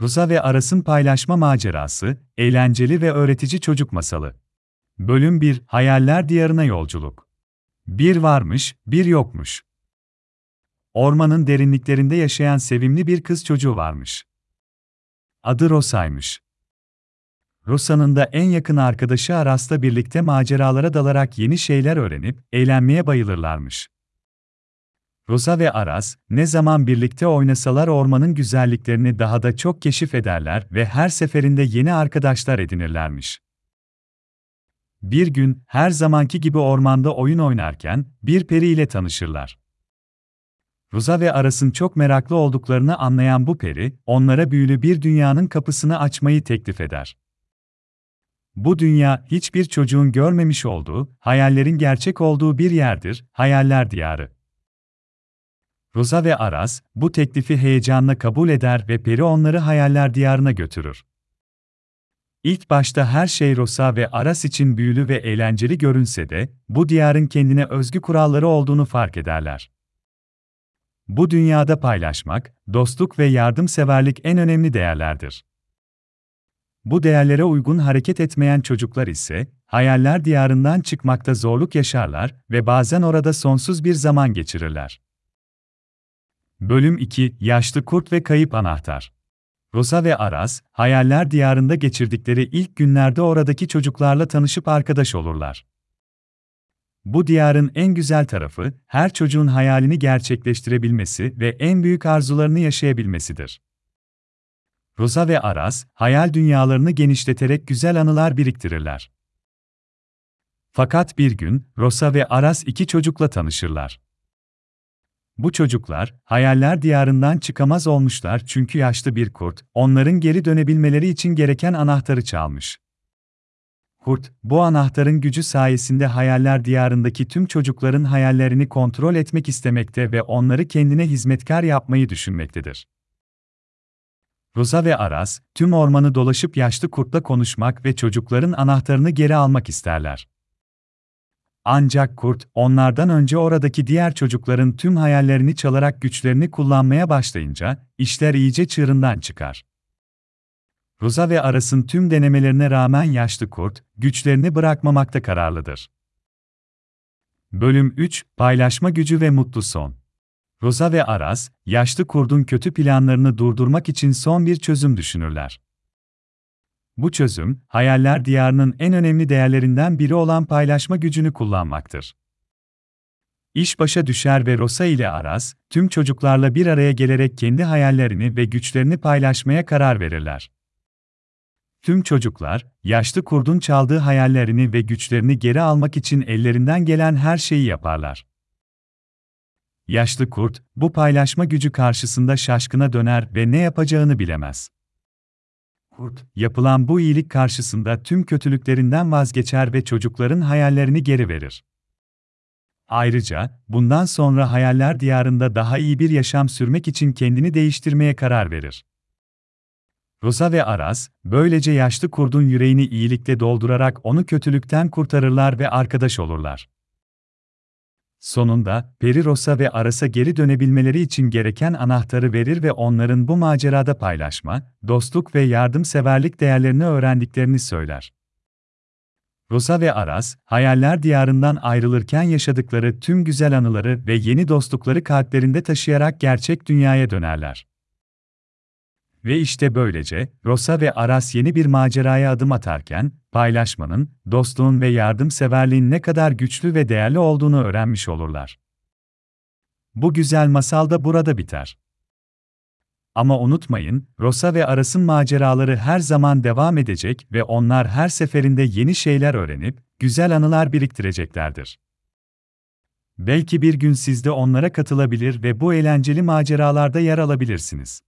Rosa ve Aras'ın paylaşma macerası, eğlenceli ve öğretici çocuk masalı. Bölüm 1, Hayaller Diyarına Yolculuk. Bir varmış, bir yokmuş. Ormanın derinliklerinde yaşayan sevimli bir kız çocuğu varmış. Adı Rosa'ymış. Rosa'nın da en yakın arkadaşı Aras'la birlikte maceralara dalarak yeni şeyler öğrenip eğlenmeye bayılırlarmış. Rosa ve Aras, ne zaman birlikte oynasalar ormanın güzelliklerini daha da çok keşif ederler ve her seferinde yeni arkadaşlar edinirlermiş. Bir gün, her zamanki gibi ormanda oyun oynarken, bir peri ile tanışırlar. Rosa ve Aras'ın çok meraklı olduklarını anlayan bu peri, onlara büyülü bir dünyanın kapısını açmayı teklif eder. Bu dünya, hiçbir çocuğun görmemiş olduğu, hayallerin gerçek olduğu bir yerdir, hayaller diyarı. Rosa ve Aras, bu teklifi heyecanla kabul eder ve peri onları hayaller diyarına götürür. İlk başta her şey Rosa ve Aras için büyülü ve eğlenceli görünse de, bu diyarın kendine özgü kuralları olduğunu fark ederler. Bu dünyada paylaşmak, dostluk ve yardımseverlik en önemli değerlerdir. Bu değerlere uygun hareket etmeyen çocuklar ise, hayaller diyarından çıkmakta zorluk yaşarlar ve bazen orada sonsuz bir zaman geçirirler. Bölüm 2 Yaşlı Kurt ve Kayıp Anahtar Rosa ve Aras, hayaller diyarında geçirdikleri ilk günlerde oradaki çocuklarla tanışıp arkadaş olurlar. Bu diyarın en güzel tarafı, her çocuğun hayalini gerçekleştirebilmesi ve en büyük arzularını yaşayabilmesidir. Rosa ve Aras, hayal dünyalarını genişleterek güzel anılar biriktirirler. Fakat bir gün, Rosa ve Aras iki çocukla tanışırlar. Bu çocuklar, hayaller diyarından çıkamaz olmuşlar çünkü yaşlı bir kurt, onların geri dönebilmeleri için gereken anahtarı çalmış. Kurt, bu anahtarın gücü sayesinde hayaller diyarındaki tüm çocukların hayallerini kontrol etmek istemekte ve onları kendine hizmetkar yapmayı düşünmektedir. Rosa ve Aras, tüm ormanı dolaşıp yaşlı kurtla konuşmak ve çocukların anahtarını geri almak isterler. Ancak kurt, onlardan önce oradaki diğer çocukların tüm hayallerini çalarak güçlerini kullanmaya başlayınca, işler iyice çığırından çıkar. Rosa ve Aras'ın tüm denemelerine rağmen yaşlı kurt, güçlerini bırakmamakta kararlıdır. Bölüm 3 Paylaşma gücü ve mutlu son. Rosa ve Aras, yaşlı kurdun kötü planlarını durdurmak için son bir çözüm düşünürler. Bu çözüm, hayaller diyarının en önemli değerlerinden biri olan paylaşma gücünü kullanmaktır. İş başa düşer ve Rosa ile Aras, tüm çocuklarla bir araya gelerek kendi hayallerini ve güçlerini paylaşmaya karar verirler. Tüm çocuklar, yaşlı kurdun çaldığı hayallerini ve güçlerini geri almak için ellerinden gelen her şeyi yaparlar. Yaşlı kurt, bu paylaşma gücü karşısında şaşkına döner ve ne yapacağını bilemez. Kurt, yapılan bu iyilik karşısında tüm kötülüklerinden vazgeçer ve çocukların hayallerini geri verir. Ayrıca, bundan sonra hayaller diyarında daha iyi bir yaşam sürmek için kendini değiştirmeye karar verir. Rosa ve Aras, böylece yaşlı kurdun yüreğini iyilikle doldurarak onu kötülükten kurtarırlar ve arkadaş olurlar. Sonunda, Peri Rosa ve Aras'a geri dönebilmeleri için gereken anahtarı verir ve onların bu macerada paylaşma, dostluk ve yardımseverlik değerlerini öğrendiklerini söyler. Rosa ve Aras, hayaller diyarından ayrılırken yaşadıkları tüm güzel anıları ve yeni dostlukları kalplerinde taşıyarak gerçek dünyaya dönerler. Ve işte böylece, Rosa ve Aras yeni bir maceraya adım atarken, paylaşmanın, dostluğun ve yardımseverliğin ne kadar güçlü ve değerli olduğunu öğrenmiş olurlar. Bu güzel masal da burada biter. Ama unutmayın, Rosa ve Aras'ın maceraları her zaman devam edecek ve onlar her seferinde yeni şeyler öğrenip, güzel anılar biriktireceklerdir. Belki bir gün siz de onlara katılabilir ve bu eğlenceli maceralarda yer alabilirsiniz.